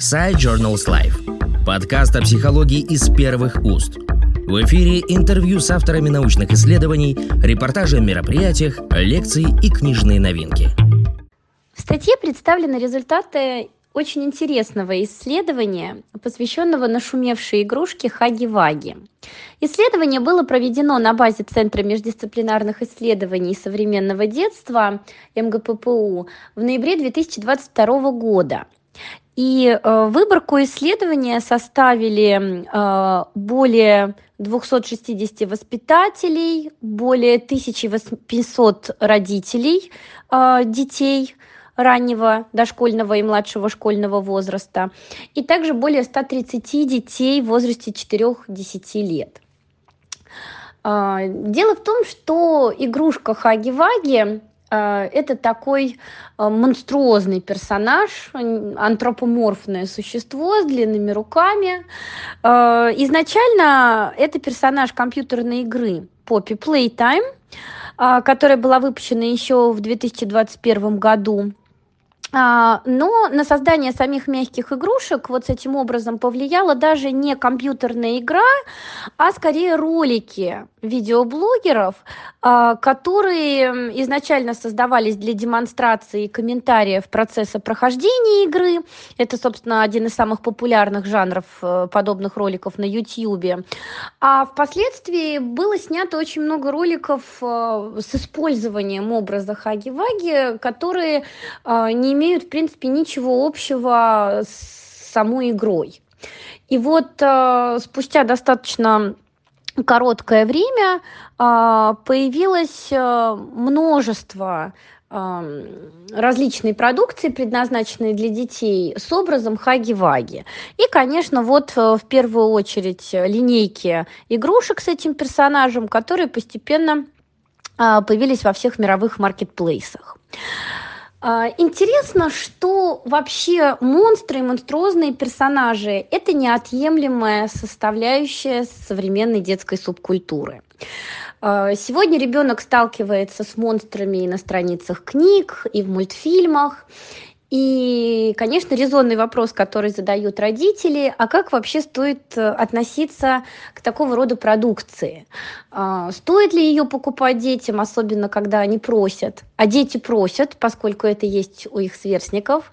Side Journals Life. Подкаст о психологии из первых уст. В эфире интервью с авторами научных исследований, репортажи о мероприятиях, лекции и книжные новинки. В статье представлены результаты очень интересного исследования, посвященного нашумевшей игрушке Хаги-Ваги. Исследование было проведено на базе Центра междисциплинарных исследований современного детства МГППУ в ноябре 2022 года. И э, выборку исследования составили э, более 260 воспитателей, более 1800 родителей э, детей – раннего дошкольного и младшего школьного возраста, и также более 130 детей в возрасте 4-10 лет. Дело в том, что игрушка Хаги-Ваги это такой а, монструозный персонаж, антропоморфное существо с длинными руками. Изначально это персонаж компьютерной игры Poppy Playtime, которая была выпущена еще в 2021 году. А, но на создание самих мягких игрушек вот с этим образом повлияла даже не компьютерная игра, а скорее ролики видеоблогеров, а, которые изначально создавались для демонстрации комментариев процесса прохождения игры. Это, собственно, один из самых популярных жанров э, подобных роликов на YouTube. А впоследствии было снято очень много роликов э, с использованием образа Хаги-Ваги, которые э, не имеют, в принципе, ничего общего с самой игрой. И вот э, спустя достаточно короткое время э, появилось э, множество э, различной продукции, предназначенной для детей, с образом хаги-ваги. И, конечно, вот э, в первую очередь линейки игрушек с этим персонажем, которые постепенно э, появились во всех мировых маркетплейсах. А, интересно, что вообще монстры и монструозные персонажи – это неотъемлемая составляющая современной детской субкультуры. А, сегодня ребенок сталкивается с монстрами и на страницах книг, и в мультфильмах, и, конечно, резонный вопрос, который задают родители, а как вообще стоит э, относиться к такого рода продукции? А, стоит ли ее покупать детям, особенно когда они просят? А дети просят, поскольку это есть у их сверстников.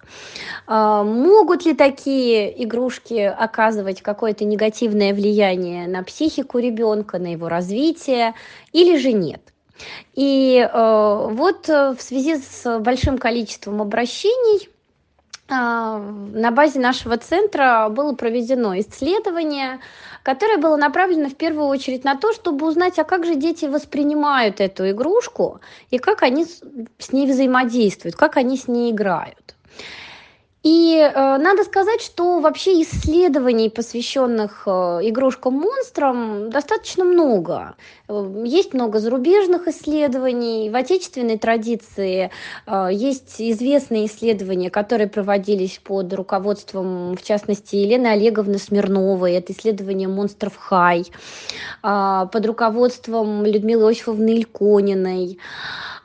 А, могут ли такие игрушки оказывать какое-то негативное влияние на психику ребенка, на его развитие, или же нет? И э, вот э, в связи с большим количеством обращений э, на базе нашего центра было проведено исследование, которое было направлено в первую очередь на то, чтобы узнать, а как же дети воспринимают эту игрушку и как они с ней взаимодействуют, как они с ней играют. И э, надо сказать, что вообще исследований, посвященных э, игрушкам-монстрам, достаточно много. Э, есть много зарубежных исследований. В отечественной традиции э, есть известные исследования, которые проводились под руководством, в частности, Елены Олеговны Смирновой. Это исследование монстров Хай. Э, под руководством Людмилы Осиповны Илькониной.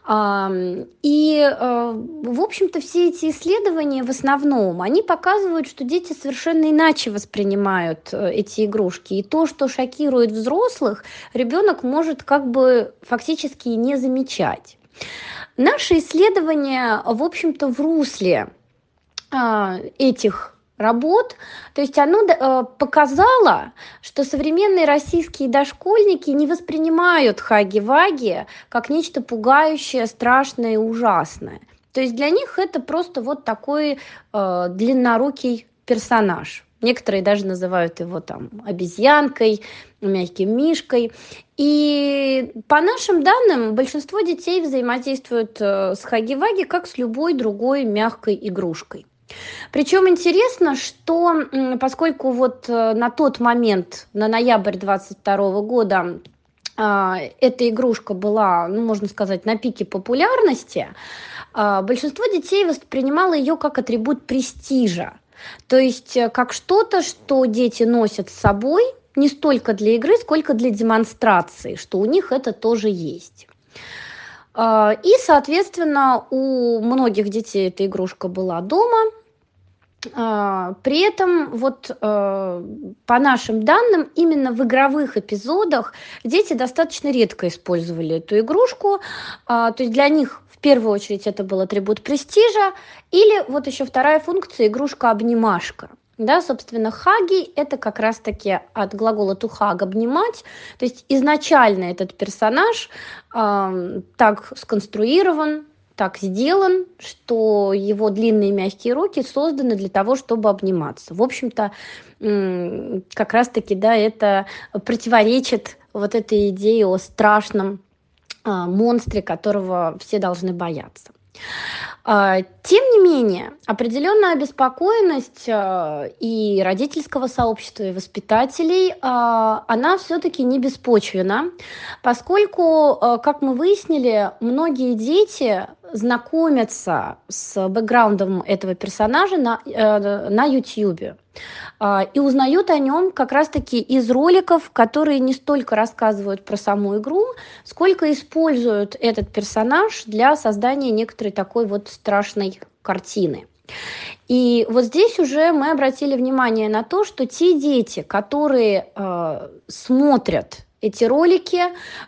И, э, в общем-то, все эти исследования в основном, они показывают, что дети совершенно иначе воспринимают э, эти игрушки. И то, что шокирует взрослых, ребенок может как бы фактически не замечать. Наши исследования, в общем-то, в русле а, этих работ. То есть оно э, показало, что современные российские дошкольники не воспринимают хаги-ваги как нечто пугающее, страшное и ужасное. То есть для них это просто вот такой э, длиннорукий персонаж. Некоторые даже называют его там обезьянкой, мягким мишкой. И по нашим данным, большинство детей взаимодействуют э, с хаги-ваги как с любой другой мягкой игрушкой. Причем интересно, что поскольку вот э, на тот момент, на ноябрь 22 года, а, эта игрушка была, ну, можно сказать, на пике популярности, а, большинство детей воспринимало ее как атрибут престижа. То есть э, как что-то, что дети носят с собой, не столько для игры, сколько для демонстрации, что у них это тоже есть. А, и, соответственно, у многих детей эта игрушка была дома, при этом, вот э, по нашим данным, именно в игровых эпизодах дети достаточно редко использовали эту игрушку. А, то есть для них в первую очередь это был атрибут престижа. Или вот еще вторая функция игрушка-обнимашка. Да, собственно, хаги – это как раз-таки от глагола to hug – обнимать. То есть изначально этот персонаж э, так сконструирован, так сделан, что его длинные мягкие руки созданы для того, чтобы обниматься. В общем-то, как раз-таки, да, это противоречит вот этой идее о страшном а, монстре, которого все должны бояться. А, тем не менее, определенная обеспокоенность а, и родительского сообщества, и воспитателей, она все-таки не беспочвена, поскольку, как мы выяснили, многие дети знакомятся с бэкграундом этого персонажа на, э, на YouTube. И узнают о нем как раз-таки из роликов, которые не столько рассказывают про саму игру, сколько используют этот персонаж для создания некоторой такой вот страшной картины. И вот здесь уже мы обратили внимание на то, что те дети, которые э, смотрят эти ролики,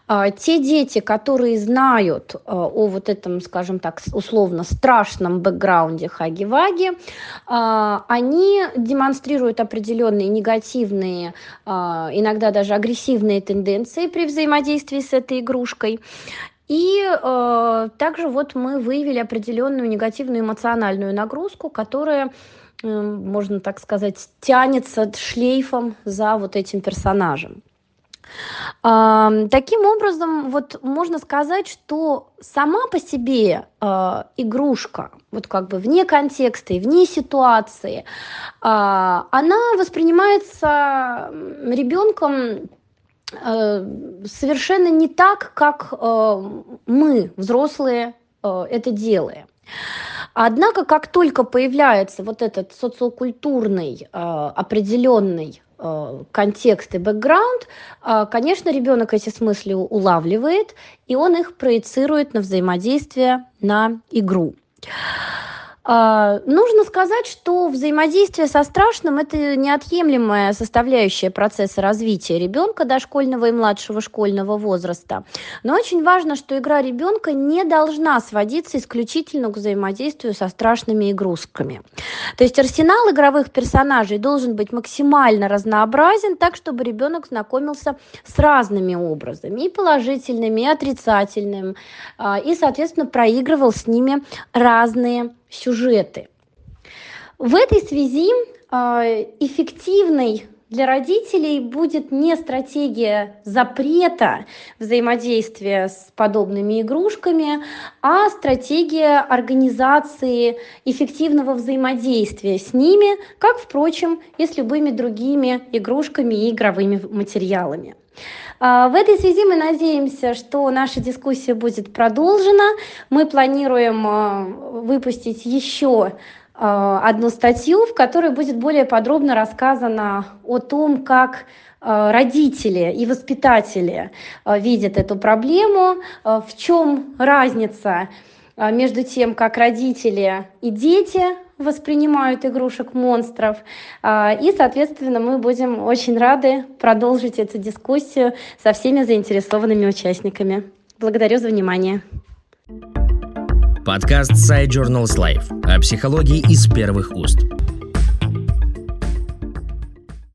э, те дети, которые знают э, о вот этом, скажем так, условно страшном бэкграунде Хаги-Ваги, э, они демонстрируют определенные негативные, иногда даже агрессивные тенденции при взаимодействии с этой игрушкой. И э, также вот мы выявили определенную негативную эмоциональную нагрузку, которая, можно так сказать, тянется шлейфом за вот этим персонажем. Таким образом, вот можно сказать, что сама по себе э, игрушка, вот как бы вне контекста и вне ситуации, э, она воспринимается ребенком Э, совершенно не так, как мы, взрослые, это делаем. Однако, как только появляется вот этот социокультурный определенный контекст и бэкграунд, конечно, ребенок эти смыслы улавливает, и он их проецирует на взаимодействие, на игру. А, нужно сказать, что взаимодействие со страшным – это неотъемлемая составляющая процесса развития ребенка дошкольного и младшего школьного возраста. Но очень важно, что игра ребенка не должна сводиться исключительно к взаимодействию со страшными игрушками. То есть арсенал игровых персонажей должен быть максимально разнообразен, так, чтобы ребенок знакомился с разными образами, и положительными, и отрицательными, а, и, соответственно, проигрывал с ними разные сюжеты. В этой связи э, эффективной для родителей будет не стратегия запрета взаимодействия с подобными игрушками, а стратегия организации эффективного взаимодействия с ними, как, впрочем, и с любыми другими игрушками и игровыми материалами. А, в этой связи мы надеемся, что наша дискуссия будет продолжена. Мы планируем а, выпустить еще одну статью, в которой будет более подробно рассказано о том, как родители и воспитатели видят эту проблему, в чем разница между тем, как родители и дети воспринимают игрушек монстров. И, соответственно, мы будем очень рады продолжить эту дискуссию со всеми заинтересованными участниками. Благодарю за внимание. Подкаст Side Journals Life о психологии из первых уст.